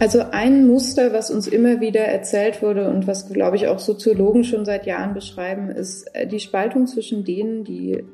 Also ein Muster, was uns immer wieder erzählt wurde und was, glaube ich, auch Soziologen schon seit Jahren beschreiben, ist äh, die Spaltung zwischen denen, die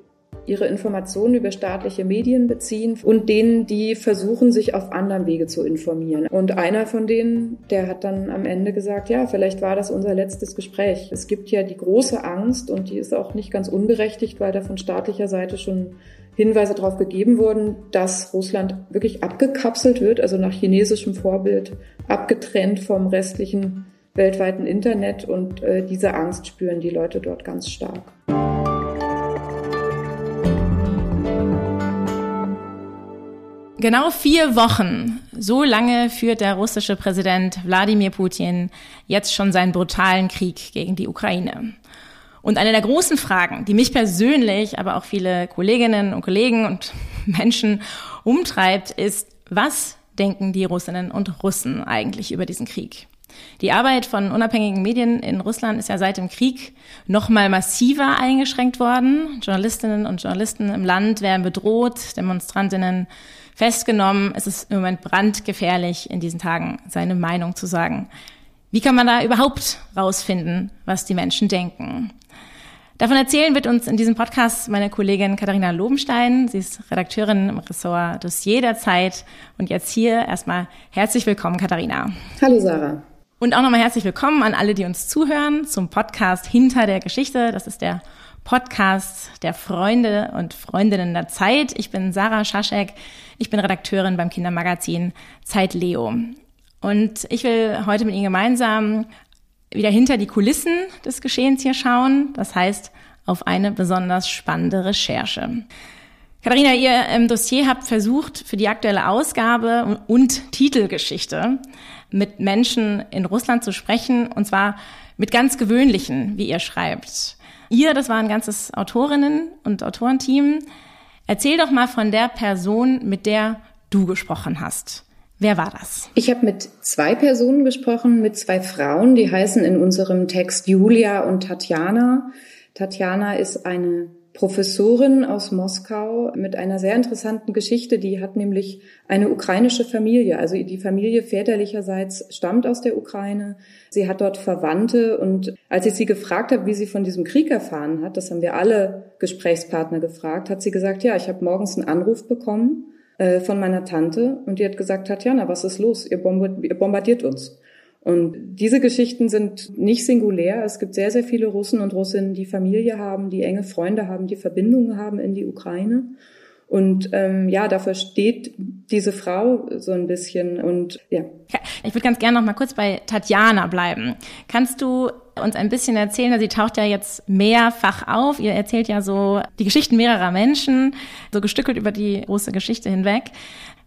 ihre Informationen über staatliche Medien beziehen und denen, die versuchen, sich auf anderem Wege zu informieren. Und einer von denen, der hat dann am Ende gesagt, ja, vielleicht war das unser letztes Gespräch. Es gibt ja die große Angst und die ist auch nicht ganz unberechtigt, weil da von staatlicher Seite schon Hinweise darauf gegeben wurden, dass Russland wirklich abgekapselt wird, also nach chinesischem Vorbild abgetrennt vom restlichen weltweiten Internet und äh, diese Angst spüren die Leute dort ganz stark. Genau vier Wochen, so lange führt der russische Präsident Wladimir Putin jetzt schon seinen brutalen Krieg gegen die Ukraine. Und eine der großen Fragen, die mich persönlich, aber auch viele Kolleginnen und Kollegen und Menschen umtreibt, ist, was denken die Russinnen und Russen eigentlich über diesen Krieg? Die Arbeit von unabhängigen Medien in Russland ist ja seit dem Krieg noch mal massiver eingeschränkt worden. Journalistinnen und Journalisten im Land werden bedroht, Demonstrantinnen festgenommen. Es ist im Moment brandgefährlich, in diesen Tagen seine Meinung zu sagen. Wie kann man da überhaupt rausfinden, was die Menschen denken? Davon erzählen wird uns in diesem Podcast meine Kollegin Katharina Lobenstein. Sie ist Redakteurin im Ressort Dossier der Zeit. Und jetzt hier erstmal herzlich willkommen, Katharina. Hallo, Sarah. Und auch nochmal herzlich willkommen an alle, die uns zuhören zum Podcast Hinter der Geschichte. Das ist der Podcast der Freunde und Freundinnen der Zeit. Ich bin Sarah Schaschek. Ich bin Redakteurin beim Kindermagazin Zeit Leo. Und ich will heute mit Ihnen gemeinsam wieder hinter die Kulissen des Geschehens hier schauen. Das heißt, auf eine besonders spannende Recherche. Katharina, ihr im Dossier habt versucht, für die aktuelle Ausgabe und Titelgeschichte mit Menschen in Russland zu sprechen, und zwar mit ganz gewöhnlichen, wie ihr schreibt. Ihr, das war ein ganzes Autorinnen- und Autorenteam. Erzähl doch mal von der Person, mit der du gesprochen hast. Wer war das? Ich habe mit zwei Personen gesprochen, mit zwei Frauen, die heißen in unserem Text Julia und Tatjana. Tatjana ist eine Professorin aus Moskau mit einer sehr interessanten Geschichte. Die hat nämlich eine ukrainische Familie. Also die Familie väterlicherseits stammt aus der Ukraine. Sie hat dort Verwandte. Und als ich sie gefragt habe, wie sie von diesem Krieg erfahren hat, das haben wir alle Gesprächspartner gefragt, hat sie gesagt, ja, ich habe morgens einen Anruf bekommen äh, von meiner Tante und die hat gesagt, Tatjana, was ist los? Ihr bombardiert uns. Und diese Geschichten sind nicht singulär. Es gibt sehr, sehr viele Russen und Russinnen, die Familie haben, die enge Freunde haben, die Verbindungen haben in die Ukraine. Und ähm, ja, dafür steht diese Frau so ein bisschen. Und ja. Ich würde ganz gerne noch mal kurz bei Tatjana bleiben. Kannst du uns ein bisschen erzählen? Sie taucht ja jetzt mehrfach auf. Ihr erzählt ja so die Geschichten mehrerer Menschen, so gestückelt über die große Geschichte hinweg.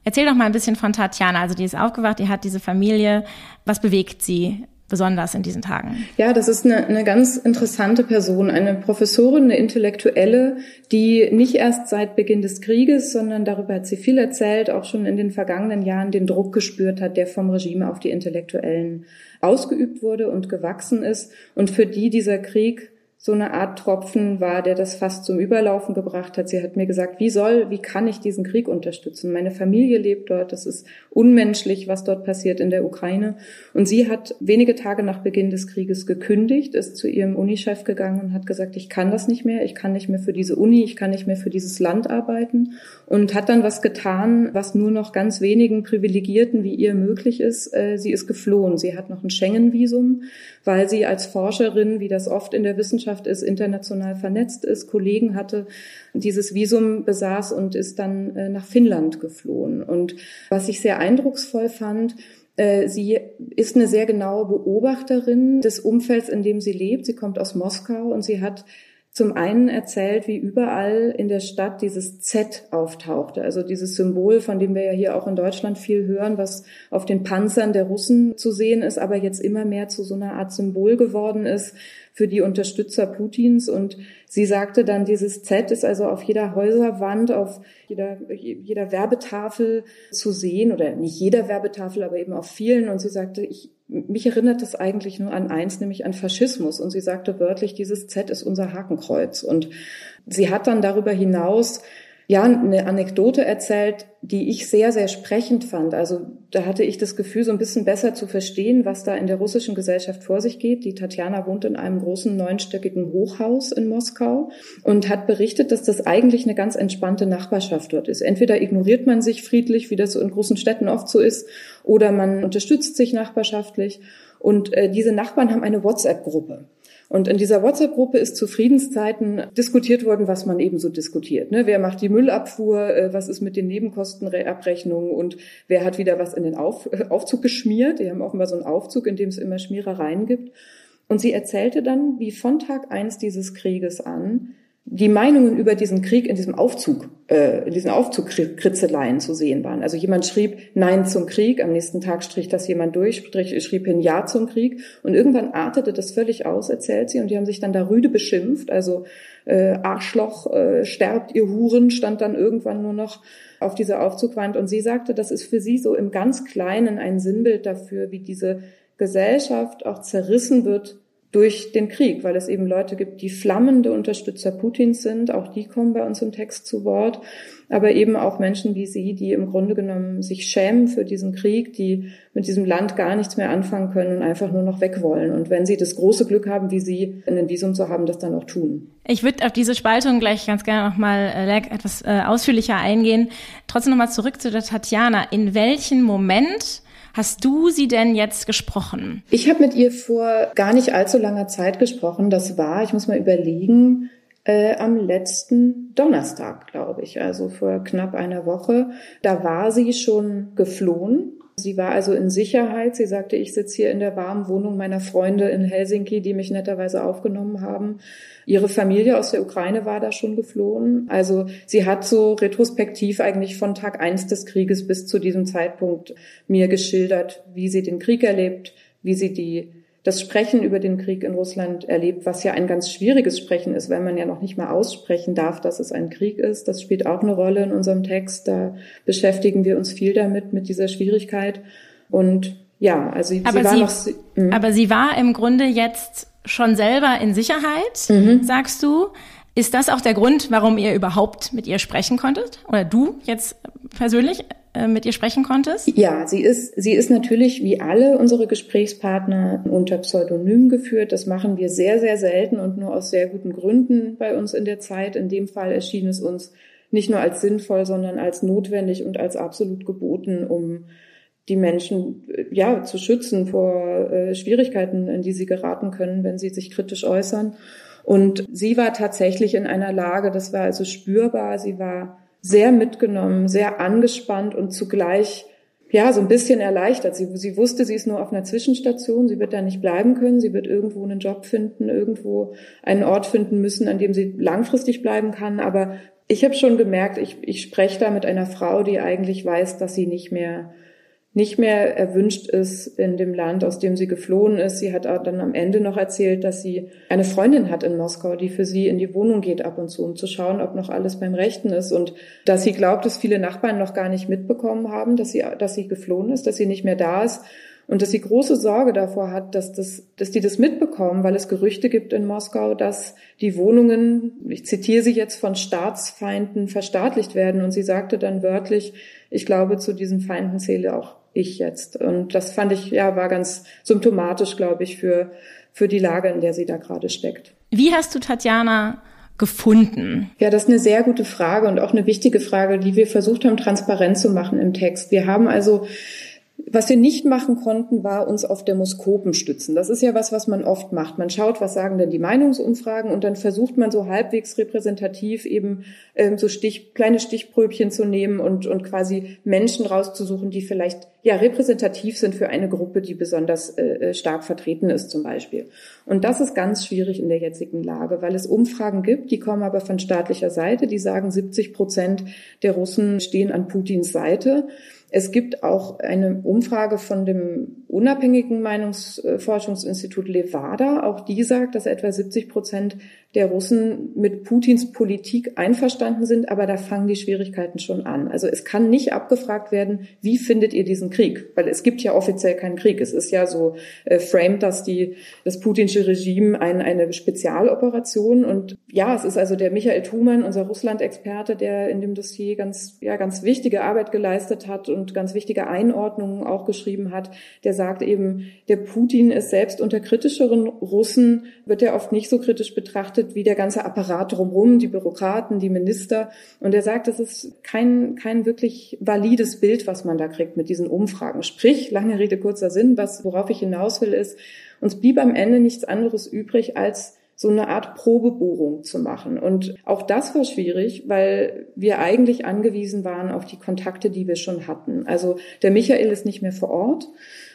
Erzähl doch mal ein bisschen von Tatjana. Also die ist aufgewacht, die hat diese Familie. Was bewegt sie besonders in diesen Tagen? Ja, das ist eine, eine ganz interessante Person, eine Professorin, eine Intellektuelle, die nicht erst seit Beginn des Krieges, sondern darüber hat sie viel erzählt, auch schon in den vergangenen Jahren den Druck gespürt hat, der vom Regime auf die Intellektuellen ausgeübt wurde und gewachsen ist und für die dieser Krieg so eine Art Tropfen war, der das fast zum Überlaufen gebracht hat. Sie hat mir gesagt, wie soll, wie kann ich diesen Krieg unterstützen? Meine Familie lebt dort, das ist unmenschlich, was dort passiert in der Ukraine. Und sie hat wenige Tage nach Beginn des Krieges gekündigt, ist zu ihrem Unichef gegangen und hat gesagt, ich kann das nicht mehr, ich kann nicht mehr für diese Uni, ich kann nicht mehr für dieses Land arbeiten und hat dann was getan, was nur noch ganz wenigen Privilegierten wie ihr möglich ist. Äh, sie ist geflohen. Sie hat noch ein Schengen-Visum, weil sie als Forscherin, wie das oft in der Wissenschaft ist, international vernetzt ist, Kollegen hatte, dieses Visum besaß und ist dann äh, nach Finnland geflohen. Und was ich sehr eindrucksvoll fand, äh, Sie ist eine sehr genaue Beobachterin des Umfelds, in dem sie lebt. Sie kommt aus Moskau und sie hat zum einen erzählt, wie überall in der Stadt dieses Z auftauchte, also dieses Symbol, von dem wir ja hier auch in Deutschland viel hören, was auf den Panzern der Russen zu sehen ist, aber jetzt immer mehr zu so einer Art Symbol geworden ist für die Unterstützer Putins. Und sie sagte dann, dieses Z ist also auf jeder Häuserwand, auf jeder, jeder Werbetafel zu sehen, oder nicht jeder Werbetafel, aber eben auf vielen. Und sie sagte, ich mich erinnert das eigentlich nur an eins, nämlich an Faschismus. Und sie sagte wörtlich, dieses Z ist unser Hakenkreuz. Und sie hat dann darüber hinaus ja eine Anekdote erzählt, die ich sehr, sehr sprechend fand. Also da hatte ich das Gefühl, so ein bisschen besser zu verstehen, was da in der russischen Gesellschaft vor sich geht. Die Tatjana wohnt in einem großen neunstöckigen Hochhaus in Moskau und hat berichtet, dass das eigentlich eine ganz entspannte Nachbarschaft dort ist. Entweder ignoriert man sich friedlich, wie das so in großen Städten oft so ist, oder man unterstützt sich nachbarschaftlich. Und äh, diese Nachbarn haben eine WhatsApp-Gruppe. Und in dieser WhatsApp-Gruppe ist zu Friedenszeiten diskutiert worden, was man eben so diskutiert. Ne? Wer macht die Müllabfuhr? Äh, was ist mit den Nebenkostenabrechnungen? Und wer hat wieder was in den Auf äh, Aufzug geschmiert? Die haben immer so einen Aufzug, in dem es immer Schmierereien gibt. Und sie erzählte dann, wie von Tag eins dieses Krieges an die Meinungen über diesen Krieg in diesem Aufzug, äh, in diesen Aufzugkritzeleien zu sehen waren. Also jemand schrieb Nein zum Krieg, am nächsten Tag strich das jemand durch, strich, schrieb hin Ja zum Krieg. Und irgendwann artete das völlig aus, erzählt sie, und die haben sich dann da rüde beschimpft, also äh, Arschloch, äh, sterbt ihr Huren, stand dann irgendwann nur noch auf dieser Aufzugwand. Und sie sagte, das ist für sie so im ganz Kleinen ein Sinnbild dafür, wie diese Gesellschaft auch zerrissen wird durch den Krieg, weil es eben Leute gibt, die flammende Unterstützer Putins sind, auch die kommen bei uns im Text zu Wort, aber eben auch Menschen wie Sie, die im Grunde genommen sich schämen für diesen Krieg, die mit diesem Land gar nichts mehr anfangen können und einfach nur noch weg wollen. Und wenn Sie das große Glück haben, wie Sie, ein Visum zu haben, das dann auch tun. Ich würde auf diese Spaltung gleich ganz gerne nochmal äh, etwas äh, ausführlicher eingehen. Trotzdem nochmal zurück zu der Tatjana. In welchem Moment hast du sie denn jetzt gesprochen? Ich habe mit ihr vor gar nicht allzu langer Zeit gesprochen. Das war, ich muss mal überlegen, äh, am letzten Donnerstag, glaube ich, also vor knapp einer Woche. Da war sie schon geflohen Sie war also in Sicherheit. Sie sagte, ich sitze hier in der warmen Wohnung meiner Freunde in Helsinki, die mich netterweise aufgenommen haben. Ihre Familie aus der Ukraine war da schon geflohen. Also sie hat so retrospektiv eigentlich von Tag eins des Krieges bis zu diesem Zeitpunkt mir geschildert, wie sie den Krieg erlebt, wie sie die das Sprechen über den Krieg in Russland erlebt, was ja ein ganz schwieriges Sprechen ist, weil man ja noch nicht mal aussprechen darf, dass es ein Krieg ist. Das spielt auch eine Rolle in unserem Text. Da beschäftigen wir uns viel damit, mit dieser Schwierigkeit. Und ja, also sie, aber sie war sie, noch. Mh. Aber sie war im Grunde jetzt schon selber in Sicherheit, mhm. sagst du. Ist das auch der Grund, warum ihr überhaupt mit ihr sprechen konntet? Oder du jetzt persönlich mit ihr sprechen konntest? Ja, sie ist, sie ist natürlich wie alle unsere Gesprächspartner unter Pseudonym geführt. Das machen wir sehr, sehr selten und nur aus sehr guten Gründen bei uns in der Zeit. In dem Fall erschien es uns nicht nur als sinnvoll, sondern als notwendig und als absolut geboten, um die Menschen ja zu schützen vor äh, Schwierigkeiten, in die sie geraten können, wenn sie sich kritisch äußern. Und sie war tatsächlich in einer Lage, das war also spürbar, sie war sehr mitgenommen, sehr angespannt und zugleich ja, so ein bisschen erleichtert. Sie, sie wusste, sie ist nur auf einer Zwischenstation, sie wird da nicht bleiben können, sie wird irgendwo einen Job finden, irgendwo einen Ort finden müssen, an dem sie langfristig bleiben kann. Aber ich habe schon gemerkt, ich, ich spreche da mit einer Frau, die eigentlich weiß, dass sie nicht mehr nicht mehr erwünscht ist in dem Land, aus dem sie geflohen ist. Sie hat dann am Ende noch erzählt, dass sie eine Freundin hat in Moskau, die für sie in die Wohnung geht ab und zu, um zu schauen, ob noch alles beim Rechten ist und dass sie glaubt, dass viele Nachbarn noch gar nicht mitbekommen haben, dass sie, dass sie geflohen ist, dass sie nicht mehr da ist und dass sie große Sorge davor hat, dass das, dass die das mitbekommen, weil es Gerüchte gibt in Moskau, dass die Wohnungen, ich zitiere sie jetzt, von Staatsfeinden verstaatlicht werden. Und sie sagte dann wörtlich, ich glaube, zu diesen Feinden zähle auch ich jetzt. Und das fand ich, ja, war ganz symptomatisch, glaube ich, für, für die Lage, in der sie da gerade steckt. Wie hast du Tatjana gefunden? Ja, das ist eine sehr gute Frage und auch eine wichtige Frage, die wir versucht haben, transparent zu machen im Text. Wir haben also was wir nicht machen konnten, war uns auf Demoskopen stützen. Das ist ja was, was man oft macht. Man schaut, was sagen denn die Meinungsumfragen und dann versucht man so halbwegs repräsentativ eben ähm, so Stich, kleine Stichpröbchen zu nehmen und, und quasi Menschen rauszusuchen, die vielleicht ja repräsentativ sind für eine Gruppe, die besonders äh, äh stark vertreten ist zum Beispiel. Und das ist ganz schwierig in der jetzigen Lage, weil es Umfragen gibt, die kommen aber von staatlicher Seite, die sagen, 70 Prozent der Russen stehen an Putins Seite. Es gibt auch eine Umfrage von dem unabhängigen Meinungsforschungsinstitut Levada. Auch die sagt, dass etwa 70 Prozent der Russen mit Putins Politik einverstanden sind, aber da fangen die Schwierigkeiten schon an. Also es kann nicht abgefragt werden, wie findet ihr diesen Krieg? Weil es gibt ja offiziell keinen Krieg. Es ist ja so äh, framed, dass die, das putinsche Regime ein, eine Spezialoperation und ja, es ist also der Michael Thumann, unser Russland-Experte, der in dem Dossier ganz, ja, ganz wichtige Arbeit geleistet hat und ganz wichtige Einordnungen auch geschrieben hat, der sagt eben, der Putin ist selbst unter kritischeren Russen, wird er oft nicht so kritisch betrachtet wie der ganze Apparat drumherum, die Bürokraten, die Minister. Und er sagt, es ist kein, kein wirklich valides Bild, was man da kriegt mit diesen Umfragen. Sprich, lange Rede, kurzer Sinn, was, worauf ich hinaus will, ist, uns blieb am Ende nichts anderes übrig, als so eine Art Probebohrung zu machen. Und auch das war schwierig, weil wir eigentlich angewiesen waren auf die Kontakte, die wir schon hatten. Also der Michael ist nicht mehr vor Ort,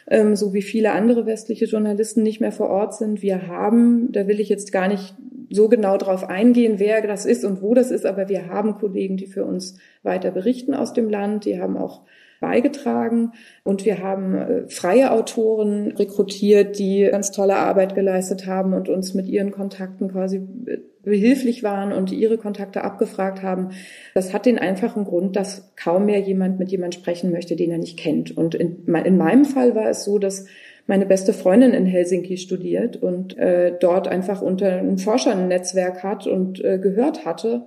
ähm, so wie viele andere westliche Journalisten nicht mehr vor Ort sind. Wir haben, da will ich jetzt gar nicht so genau drauf eingehen, wer das ist und wo das ist, aber wir haben Kollegen, die für uns weiter berichten aus dem Land. Die haben auch beigetragen. Und wir haben äh, freie Autoren rekrutiert, die ganz tolle Arbeit geleistet haben und uns mit ihren Kontakten quasi äh, behilflich waren und ihre Kontakte abgefragt haben. Das hat den einfachen Grund, dass kaum mehr jemand mit jemand sprechen möchte, den er nicht kennt. Und in, in meinem Fall war es so, dass meine beste Freundin in Helsinki studiert und äh, dort einfach unter einem Forschernetzwerk hat und äh, gehört hatte,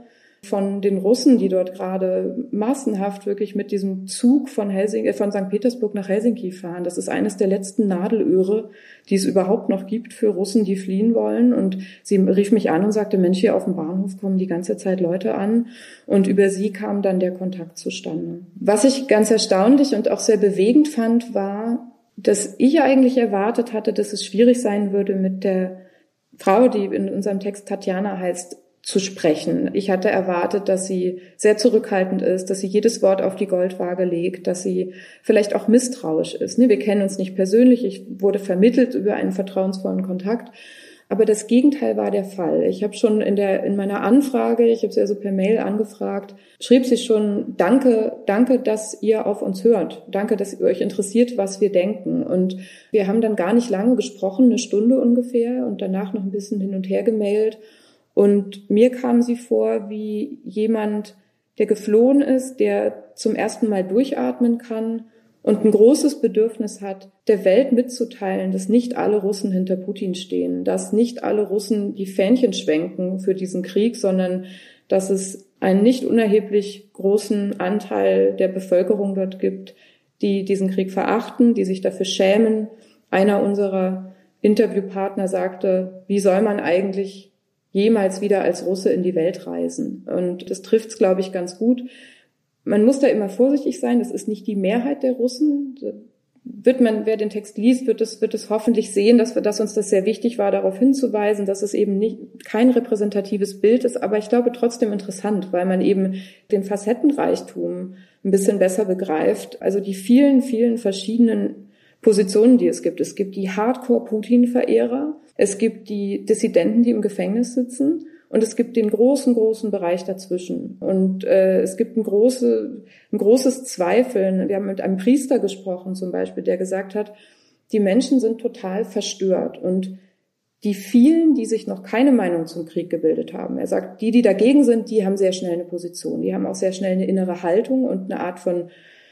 von den Russen, die dort gerade massenhaft wirklich mit diesem Zug von Helsinki, äh, von St. Petersburg nach Helsinki fahren. Das ist eines der letzten Nadelöhre, die es überhaupt noch gibt für Russen, die fliehen wollen. Und sie rief mich an und sagte, Mensch, hier auf dem Bahnhof kommen die ganze Zeit Leute an. Und über sie kam dann der Kontakt zustande. Was ich ganz erstaunlich und auch sehr bewegend fand, war, dass ich eigentlich erwartet hatte, dass es schwierig sein würde mit der Frau, die in unserem Text Tatjana heißt, zu sprechen. Ich hatte erwartet, dass sie sehr zurückhaltend ist, dass sie jedes Wort auf die Goldwaage legt, dass sie vielleicht auch misstrauisch ist. Ne, wir kennen uns nicht persönlich, ich wurde vermittelt über einen vertrauensvollen Kontakt. Aber das Gegenteil war der Fall. Ich habe schon in der in meiner Anfrage, ich habe sie also per Mail angefragt, schrieb sie schon: Danke, danke, dass ihr auf uns hört. Danke, dass ihr euch interessiert, was wir denken. Und wir haben dann gar nicht lange gesprochen, eine Stunde ungefähr, und danach noch ein bisschen hin und her gemailt. Und mir kam sie vor wie jemand, der geflohen ist, der zum ersten Mal durchatmen kann und ein großes Bedürfnis hat, der Welt mitzuteilen, dass nicht alle Russen hinter Putin stehen, dass nicht alle Russen die Fähnchen schwenken für diesen Krieg, sondern dass es einen nicht unerheblich großen Anteil der Bevölkerung dort gibt, die diesen Krieg verachten, die sich dafür schämen. Einer unserer Interviewpartner sagte, wie soll man eigentlich jemals wieder als Russe in die Welt reisen. Und das trifft es, glaube ich, ganz gut. Man muss da immer vorsichtig sein. Das ist nicht die Mehrheit der Russen. Wird man, wer den Text liest, wird es, wird es hoffentlich sehen, dass, wir, dass uns das sehr wichtig war, darauf hinzuweisen, dass es eben nicht, kein repräsentatives Bild ist. Aber ich glaube trotzdem interessant, weil man eben den Facettenreichtum ein bisschen besser begreift. Also die vielen, vielen verschiedenen Positionen, die es gibt. Es gibt die Hardcore-Putin-Verehrer, es gibt die Dissidenten, die im Gefängnis sitzen. Und es gibt den großen, großen Bereich dazwischen. Und äh, es gibt ein, große, ein großes Zweifeln. Wir haben mit einem Priester gesprochen zum Beispiel, der gesagt hat, die Menschen sind total verstört. Und die vielen, die sich noch keine Meinung zum Krieg gebildet haben, er sagt, die, die dagegen sind, die haben sehr schnell eine Position. Die haben auch sehr schnell eine innere Haltung und eine Art von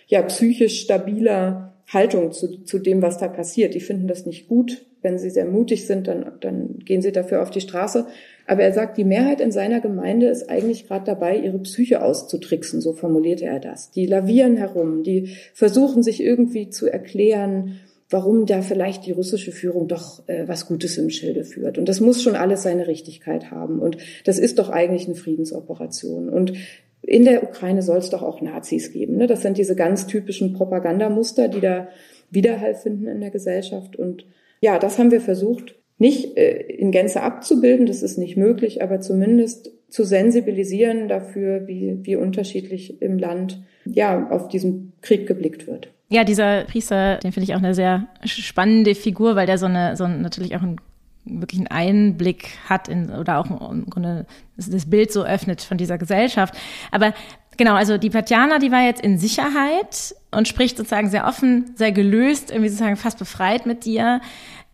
ja, psychisch stabiler Haltung zu, zu dem, was da passiert. Die finden das nicht gut. Wenn sie sehr mutig sind, dann, dann gehen sie dafür auf die Straße. Aber er sagt, die Mehrheit in seiner Gemeinde ist eigentlich gerade dabei, ihre Psyche auszutricksen, so formulierte er das. Die lavieren herum, die versuchen sich irgendwie zu erklären, warum da vielleicht die russische Führung doch äh, was Gutes im Schilde führt. Und das muss schon alles seine Richtigkeit haben. Und das ist doch eigentlich eine Friedensoperation. Und in der Ukraine soll es doch auch Nazis geben. Ne? Das sind diese ganz typischen Propagandamuster, die da Widerhall finden in der Gesellschaft. Und ja, das haben wir versucht, nicht äh, in Gänze abzubilden, das ist nicht möglich, aber zumindest zu sensibilisieren dafür, wie, wie unterschiedlich im Land ja auf diesen Krieg geblickt wird. Ja, dieser Priester, den finde ich auch eine sehr spannende Figur, weil der so eine, so natürlich auch einen Einblick hat in, oder auch im Grunde das Bild so öffnet von dieser Gesellschaft. Aber genau, also die Tatjana, die war jetzt in Sicherheit und spricht sozusagen sehr offen, sehr gelöst, irgendwie sozusagen fast befreit mit dir.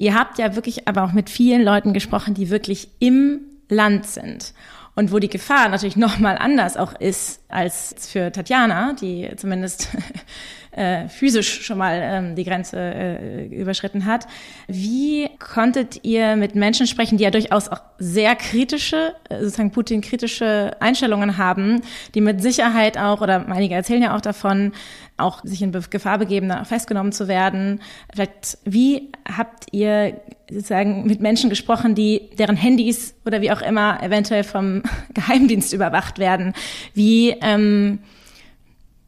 Ihr habt ja wirklich aber auch mit vielen Leuten gesprochen, die wirklich im Land sind. Und wo die Gefahr natürlich noch mal anders auch ist als für Tatjana, die zumindest äh, physisch schon mal ähm, die Grenze äh, überschritten hat. Wie konntet ihr mit Menschen sprechen, die ja durchaus auch sehr kritische, äh, sozusagen Putin-kritische Einstellungen haben, die mit Sicherheit auch, oder einige erzählen ja auch davon, auch sich in Gefahr begeben, festgenommen zu werden. Vielleicht, wie habt ihr sozusagen mit Menschen gesprochen, die deren Handys oder wie auch immer eventuell vom Geheimdienst überwacht werden? Wie ähm,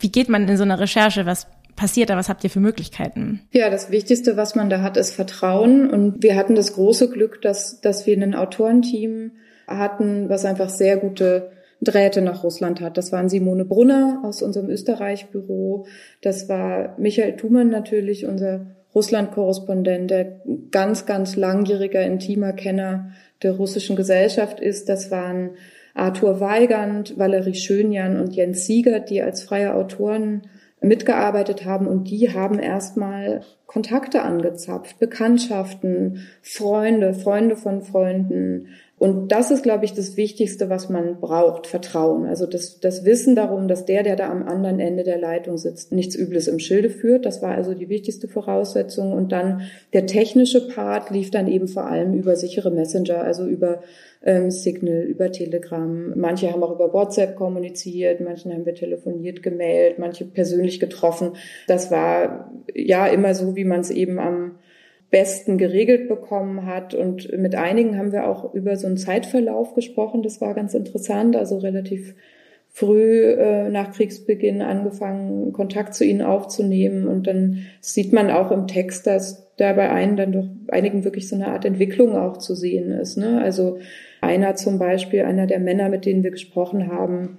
wie geht man in so eine Recherche? Was passiert da? Was habt ihr für Möglichkeiten? Ja, das Wichtigste, was man da hat, ist Vertrauen. Und wir hatten das große Glück, dass, dass wir ein Autorenteam hatten, was einfach sehr gute Drähte nach Russland hat. Das waren Simone Brunner aus unserem Österreich-Büro. Das war Michael Thumann natürlich, unser Russland-Korrespondent, der ganz, ganz langjähriger, intimer Kenner der russischen Gesellschaft ist. Das waren Arthur Weigand, Valerie Schönjan und Jens Siegert, die als freie Autoren mitgearbeitet haben und die haben erstmal Kontakte angezapft, Bekanntschaften, Freunde, Freunde von Freunden. Und das ist, glaube ich, das Wichtigste, was man braucht, Vertrauen. Also das, das Wissen darum, dass der, der da am anderen Ende der Leitung sitzt, nichts Übles im Schilde führt. Das war also die wichtigste Voraussetzung. Und dann der technische Part lief dann eben vor allem über sichere Messenger, also über ähm, Signal, über Telegram. Manche haben auch über WhatsApp kommuniziert, manchen haben wir telefoniert, gemailt, manche persönlich getroffen. Das war ja immer so, wie man es eben am besten geregelt bekommen hat. Und mit einigen haben wir auch über so einen Zeitverlauf gesprochen. Das war ganz interessant, also relativ früh äh, nach Kriegsbeginn angefangen, Kontakt zu ihnen aufzunehmen. Und dann sieht man auch im Text, dass da bei einen dann doch einigen wirklich so eine Art Entwicklung auch zu sehen ist. Ne? Also einer zum Beispiel, einer der Männer, mit denen wir gesprochen haben,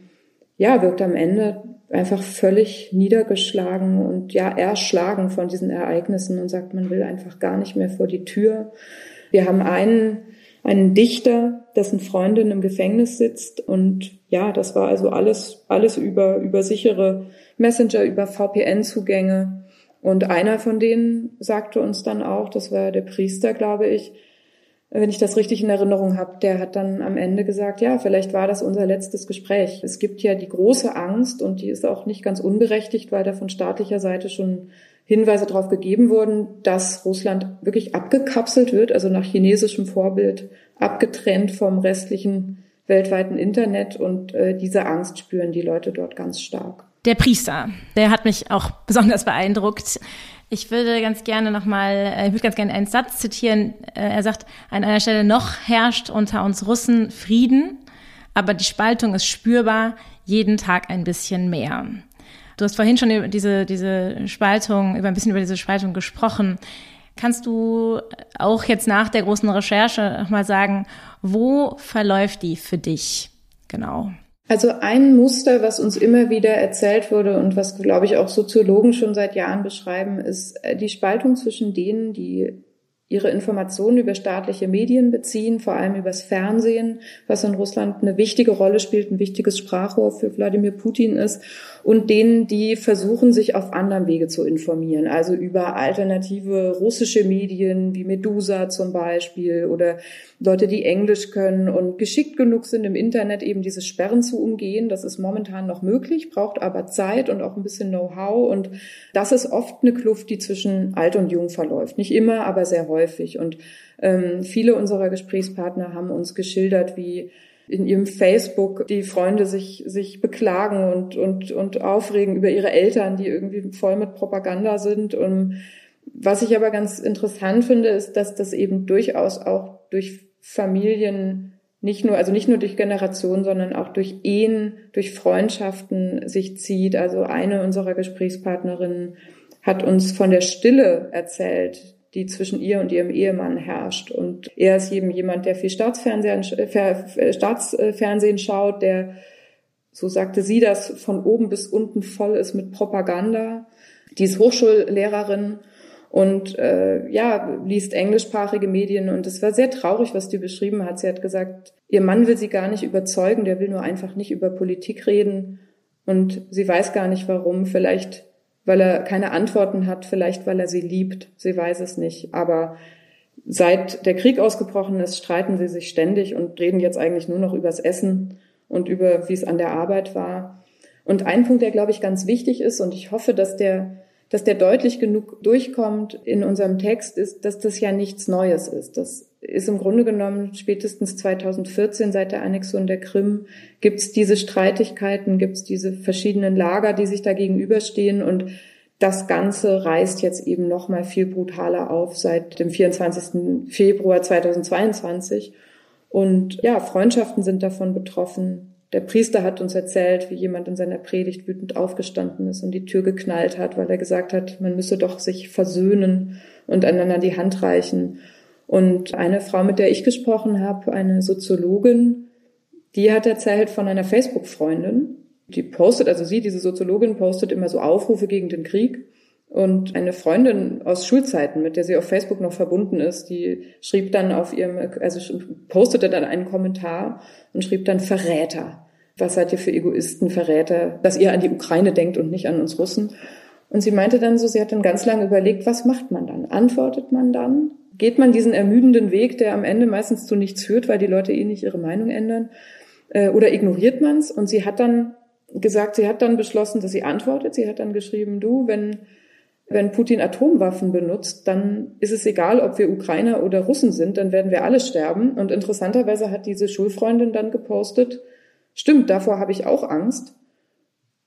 ja, wirkt am Ende einfach völlig niedergeschlagen und ja, erschlagen von diesen Ereignissen und sagt, man will einfach gar nicht mehr vor die Tür. Wir haben einen, einen Dichter, dessen Freundin im Gefängnis sitzt und ja, das war also alles, alles über, über sichere Messenger, über VPN-Zugänge. Und einer von denen sagte uns dann auch, das war der Priester, glaube ich, wenn ich das richtig in Erinnerung habe, der hat dann am Ende gesagt, ja, vielleicht war das unser letztes Gespräch. Es gibt ja die große Angst und die ist auch nicht ganz unberechtigt, weil da von staatlicher Seite schon Hinweise darauf gegeben wurden, dass Russland wirklich abgekapselt wird, also nach chinesischem Vorbild abgetrennt vom restlichen weltweiten Internet und äh, diese Angst spüren die Leute dort ganz stark. Der Priester, der hat mich auch besonders beeindruckt. Ich würde ganz gerne nochmal, äh, ich würde ganz gerne einen Satz zitieren. Äh, er sagt an einer Stelle, noch herrscht unter uns Russen Frieden, aber die Spaltung ist spürbar, jeden Tag ein bisschen mehr. Du hast vorhin schon über diese, diese Spaltung, über ein bisschen über diese Spaltung gesprochen. Kannst du auch jetzt nach der großen Recherche nochmal sagen, wo verläuft die für dich genau? Also ein Muster, was uns immer wieder erzählt wurde und was, glaube ich, auch Soziologen schon seit Jahren beschreiben, ist äh, die Spaltung zwischen denen, die ihre Informationen über staatliche Medien beziehen, vor allem übers Fernsehen, was in Russland eine wichtige Rolle spielt, ein wichtiges Sprachrohr für Wladimir Putin ist, und denen, die versuchen, sich auf anderem Wege zu informieren, also über alternative russische Medien wie Medusa zum Beispiel oder Leute, die Englisch können und geschickt genug sind, im Internet eben diese Sperren zu umgehen. Das ist momentan noch möglich, braucht aber Zeit und auch ein bisschen Know-how. Und das ist oft eine Kluft, die zwischen alt und jung verläuft. Nicht immer, aber sehr häufig. Und ähm, viele unserer Gesprächspartner haben uns geschildert, wie in ihrem Facebook die Freunde sich, sich beklagen und, und, und aufregen über ihre Eltern, die irgendwie voll mit Propaganda sind. Und was ich aber ganz interessant finde, ist, dass das eben durchaus auch durch Familien nicht nur, also nicht nur durch Generationen, sondern auch durch Ehen, durch Freundschaften sich zieht. Also eine unserer Gesprächspartnerinnen hat uns von der Stille erzählt, die zwischen ihr und ihrem Ehemann herrscht. Und er ist eben jemand, der viel Staatsfernsehen, schaut, der, so sagte sie das, von oben bis unten voll ist mit Propaganda. Die ist Hochschullehrerin und äh, ja, liest englischsprachige Medien. Und es war sehr traurig, was die beschrieben hat. Sie hat gesagt, ihr Mann will sie gar nicht überzeugen, der will nur einfach nicht über Politik reden. Und sie weiß gar nicht warum. Vielleicht weil er keine Antworten hat, vielleicht weil er sie liebt, sie weiß es nicht. Aber Seit der Krieg ausgebrochen ist, streiten sie sich ständig und reden jetzt eigentlich nur noch übers Essen und über, wie es an der Arbeit war. Und ein Punkt, der, glaube ich, ganz wichtig ist, und ich hoffe, dass der, dass der deutlich genug durchkommt in unserem Text, ist, dass das ja nichts Neues ist. Das ist im Grunde genommen spätestens 2014 seit der Annexion der Krim gibt es diese Streitigkeiten, gibt es diese verschiedenen Lager, die sich da gegenüberstehen und das Ganze reißt jetzt eben noch mal viel brutaler auf seit dem 24. Februar 2022. Und ja, Freundschaften sind davon betroffen. Der Priester hat uns erzählt, wie jemand in seiner Predigt wütend aufgestanden ist und die Tür geknallt hat, weil er gesagt hat, man müsse doch sich versöhnen und einander die Hand reichen. Und eine Frau, mit der ich gesprochen habe, eine Soziologin, die hat erzählt von einer Facebook-Freundin, die postet, also sie, diese Soziologin, postet immer so Aufrufe gegen den Krieg. Und eine Freundin aus Schulzeiten, mit der sie auf Facebook noch verbunden ist, die schrieb dann auf ihrem, also postete dann einen Kommentar und schrieb dann Verräter. Was seid ihr für Egoisten, Verräter, dass ihr an die Ukraine denkt und nicht an uns Russen? Und sie meinte dann so, sie hat dann ganz lange überlegt, was macht man dann? Antwortet man dann? Geht man diesen ermüdenden Weg, der am Ende meistens zu nichts führt, weil die Leute eh nicht ihre Meinung ändern? Äh, oder ignoriert man's? Und sie hat dann gesagt, sie hat dann beschlossen, dass sie antwortet. Sie hat dann geschrieben, du, wenn, wenn Putin Atomwaffen benutzt, dann ist es egal, ob wir Ukrainer oder Russen sind, dann werden wir alle sterben. Und interessanterweise hat diese Schulfreundin dann gepostet, stimmt, davor habe ich auch Angst.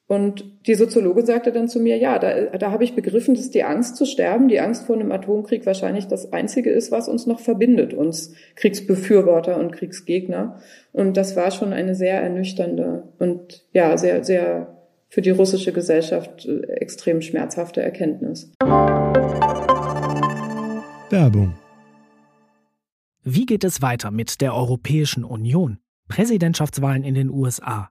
Und die Soziologe sagte dann zu mir, ja, da, da habe ich begriffen, dass die Angst zu sterben, die Angst vor einem Atomkrieg wahrscheinlich das Einzige ist, was uns noch verbindet, uns Kriegsbefürworter und Kriegsgegner. Und das war schon eine sehr ernüchternde und ja, sehr, sehr für die russische Gesellschaft äh, extrem schmerzhafte Erkenntnis. Werbung. Wie geht es weiter mit der Europäischen Union? Präsidentschaftswahlen in den USA.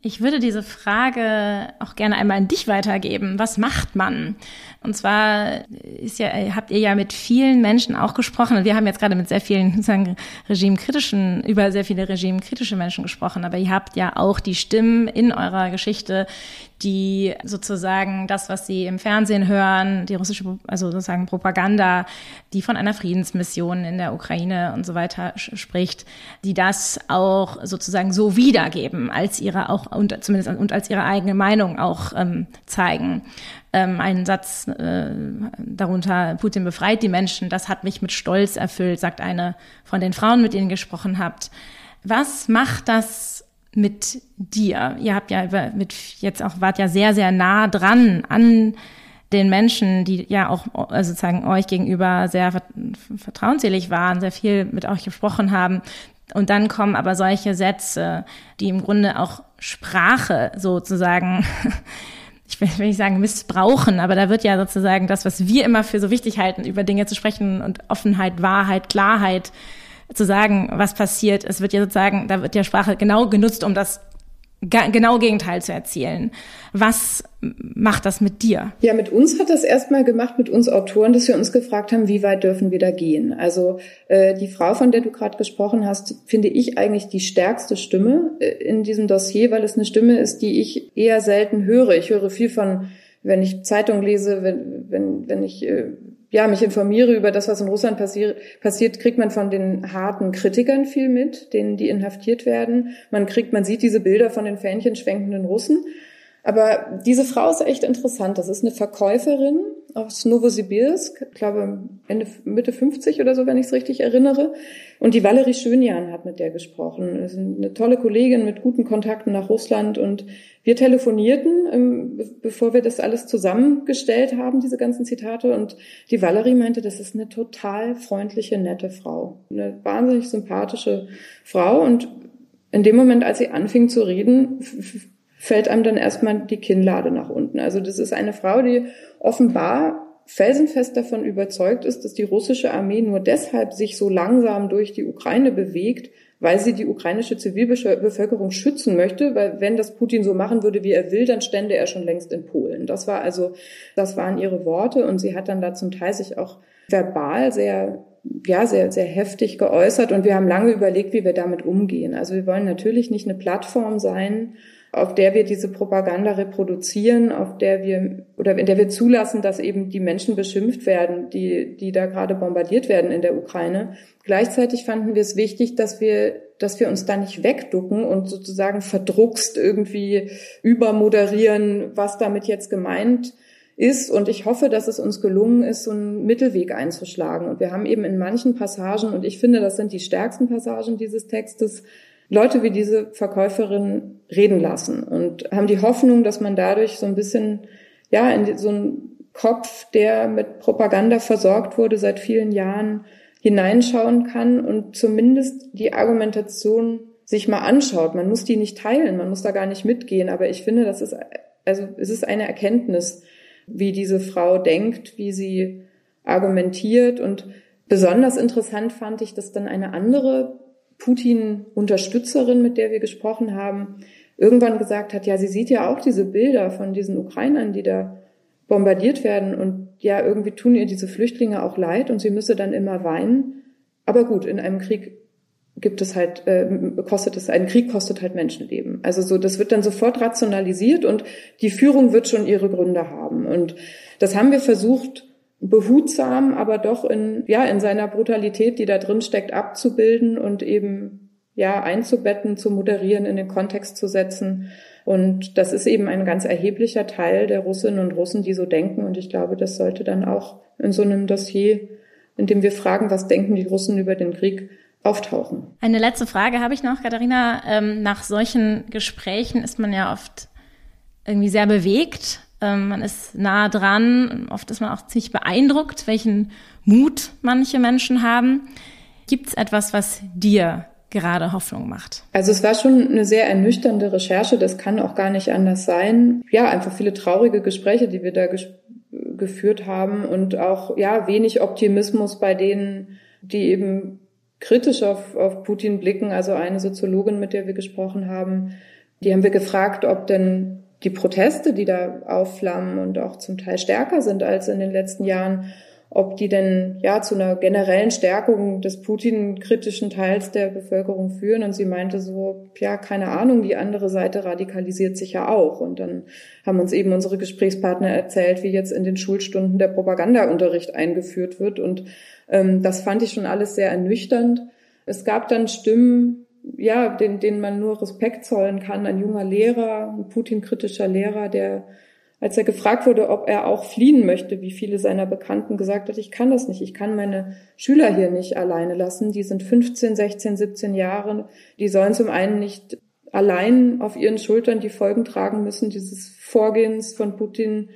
Ich würde diese Frage auch gerne einmal an dich weitergeben. Was macht man? Und zwar ist ja, habt ihr ja mit vielen Menschen auch gesprochen. Und wir haben jetzt gerade mit sehr vielen sozusagen regimekritischen, über sehr viele regimekritische Menschen gesprochen. Aber ihr habt ja auch die Stimmen in eurer Geschichte, die sozusagen das, was sie im Fernsehen hören, die russische, also sozusagen Propaganda, die von einer Friedensmission in der Ukraine und so weiter spricht, die das auch sozusagen so wiedergeben, als ihre auch und zumindest und als ihre eigene Meinung auch ähm, zeigen. Ähm, ein Satz äh, darunter, Putin befreit die Menschen, das hat mich mit Stolz erfüllt, sagt eine von den Frauen, mit denen gesprochen habt. Was macht das mit dir? Ihr habt ja mit jetzt auch wart ja sehr sehr nah dran an den Menschen, die ja auch also sozusagen euch gegenüber sehr vertrauensselig waren, sehr viel mit euch gesprochen haben. Und dann kommen aber solche Sätze, die im Grunde auch Sprache sozusagen, ich will nicht sagen missbrauchen, aber da wird ja sozusagen das, was wir immer für so wichtig halten, über Dinge zu sprechen und Offenheit, Wahrheit, Klarheit zu sagen, was passiert. Es wird ja sozusagen, da wird ja Sprache genau genutzt, um das genau Gegenteil zu erzielen. Was macht das mit dir? Ja, mit uns hat das erstmal gemacht, mit uns Autoren, dass wir uns gefragt haben, wie weit dürfen wir da gehen? Also äh, die Frau, von der du gerade gesprochen hast, finde ich eigentlich die stärkste Stimme äh, in diesem Dossier, weil es eine Stimme ist, die ich eher selten höre. Ich höre viel von, wenn ich Zeitung lese, wenn, wenn, wenn ich äh, ja, mich informiere über das, was in Russland passier passiert, kriegt man von den harten Kritikern viel mit, denen die inhaftiert werden. Man kriegt, man sieht diese Bilder von den Fähnchen schwenkenden Russen. Aber diese Frau ist echt interessant. Das ist eine Verkäuferin aus Novosibirsk, ich glaube Ende, Mitte 50 oder so, wenn ich es richtig erinnere. Und die Valerie Schönjan hat mit der gesprochen. Das ist eine tolle Kollegin mit guten Kontakten nach Russland. Und wir telefonierten, ähm, bevor wir das alles zusammengestellt haben, diese ganzen Zitate. Und die Valerie meinte, das ist eine total freundliche, nette Frau. Eine wahnsinnig sympathische Frau. Und in dem Moment, als sie anfing zu reden, fällt einem dann erstmal die Kinnlade nach unten. Also das ist eine Frau, die offenbar felsenfest davon überzeugt ist, dass die russische Armee nur deshalb sich so langsam durch die Ukraine bewegt, weil sie die ukrainische Zivilbevölkerung schützen möchte, weil wenn das Putin so machen würde, wie er will, dann stände er schon längst in Polen. Das war also, das waren ihre Worte und sie hat dann da zum Teil sich auch verbal sehr ja, sehr, sehr heftig geäußert und wir haben lange überlegt, wie wir damit umgehen. Also wir wollen natürlich nicht eine Plattform sein, auf der wir diese Propaganda reproduzieren, auf der wir oder in der wir zulassen, dass eben die Menschen beschimpft werden, die die da gerade bombardiert werden in der Ukraine. Gleichzeitig fanden wir es wichtig, dass wir dass wir uns da nicht wegducken und sozusagen verdruckst irgendwie übermoderieren, was damit jetzt gemeint ist. Und ich hoffe, dass es uns gelungen ist, so einen Mittelweg einzuschlagen. Und wir haben eben in manchen Passagen, und ich finde, das sind die stärksten Passagen dieses Textes, Leute wie diese Verkäuferin reden lassen und haben die Hoffnung, dass man dadurch so ein bisschen, ja, in so einen Kopf, der mit Propaganda versorgt wurde seit vielen Jahren, hineinschauen kann und zumindest die Argumentation sich mal anschaut. Man muss die nicht teilen, man muss da gar nicht mitgehen, aber ich finde, das ist, also, es ist eine Erkenntnis, wie diese Frau denkt, wie sie argumentiert und besonders interessant fand ich, dass dann eine andere Putin-Unterstützerin, mit der wir gesprochen haben, irgendwann gesagt hat, ja, sie sieht ja auch diese Bilder von diesen Ukrainern, die da bombardiert werden und ja, irgendwie tun ihr diese Flüchtlinge auch leid und sie müsse dann immer weinen. Aber gut, in einem Krieg gibt es halt, äh, kostet es, ein Krieg kostet halt Menschenleben. Also so, das wird dann sofort rationalisiert und die Führung wird schon ihre Gründe haben. Und das haben wir versucht, behutsam, aber doch in, ja, in seiner Brutalität, die da drin steckt, abzubilden und eben, ja, einzubetten, zu moderieren, in den Kontext zu setzen. Und das ist eben ein ganz erheblicher Teil der Russinnen und Russen, die so denken. Und ich glaube, das sollte dann auch in so einem Dossier, in dem wir fragen, was denken die Russen über den Krieg, auftauchen. Eine letzte Frage habe ich noch, Katharina. Ähm, nach solchen Gesprächen ist man ja oft irgendwie sehr bewegt ähm, man ist nah dran. Oft ist man auch ziemlich beeindruckt, welchen Mut manche Menschen haben. Gibt es etwas, was dir gerade Hoffnung macht? Also es war schon eine sehr ernüchternde Recherche. Das kann auch gar nicht anders sein. Ja, einfach viele traurige Gespräche, die wir da ges geführt haben und auch, ja, wenig Optimismus bei denen, die eben kritisch auf, auf Putin blicken. Also eine Soziologin, mit der wir gesprochen haben, die haben wir gefragt, ob denn die Proteste, die da aufflammen und auch zum Teil stärker sind als in den letzten Jahren, ob die denn ja zu einer generellen Stärkung des Putin-kritischen Teils der Bevölkerung führen. Und sie meinte so, ja, keine Ahnung, die andere Seite radikalisiert sich ja auch. Und dann haben uns eben unsere Gesprächspartner erzählt, wie jetzt in den Schulstunden der Propagandaunterricht eingeführt wird. Und ähm, das fand ich schon alles sehr ernüchternd. Es gab dann Stimmen, ja, den, den man nur Respekt zollen kann, ein junger Lehrer, ein Putin-kritischer Lehrer, der, als er gefragt wurde, ob er auch fliehen möchte, wie viele seiner Bekannten gesagt hat, ich kann das nicht, ich kann meine Schüler hier nicht alleine lassen, die sind 15, 16, 17 Jahre, die sollen zum einen nicht allein auf ihren Schultern die Folgen tragen müssen dieses Vorgehens von Putin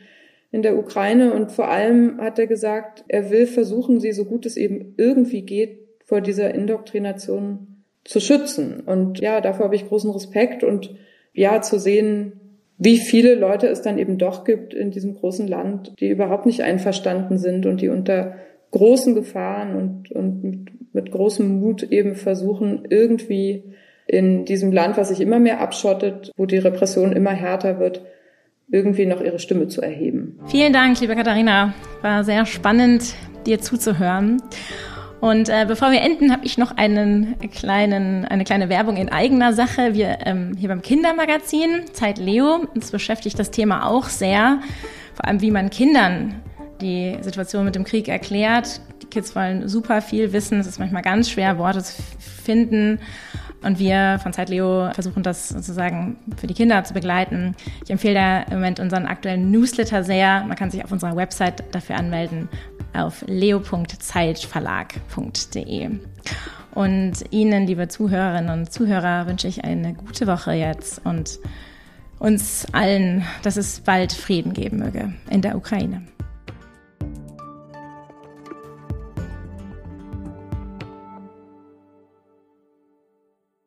in der Ukraine. Und vor allem hat er gesagt, er will versuchen, sie so gut es eben irgendwie geht vor dieser Indoktrination zu schützen. Und ja, dafür habe ich großen Respekt und ja, zu sehen, wie viele Leute es dann eben doch gibt in diesem großen Land, die überhaupt nicht einverstanden sind und die unter großen Gefahren und, und mit, mit großem Mut eben versuchen, irgendwie in diesem Land, was sich immer mehr abschottet, wo die Repression immer härter wird, irgendwie noch ihre Stimme zu erheben. Vielen Dank, liebe Katharina. War sehr spannend, dir zuzuhören. Und äh, bevor wir enden, habe ich noch einen kleinen, eine kleine Werbung in eigener Sache. Wir ähm, hier beim Kindermagazin Zeit Leo, uns beschäftigt das Thema auch sehr, vor allem wie man Kindern die Situation mit dem Krieg erklärt. Die Kids wollen super viel wissen. Es ist manchmal ganz schwer, Worte zu finden. Und wir von Zeit Leo versuchen das sozusagen für die Kinder zu begleiten. Ich empfehle da im Moment unseren aktuellen Newsletter sehr. Man kann sich auf unserer Website dafür anmelden auf leo.zeitverlag.de. Und Ihnen, liebe Zuhörerinnen und Zuhörer, wünsche ich eine gute Woche jetzt und uns allen, dass es bald Frieden geben möge in der Ukraine.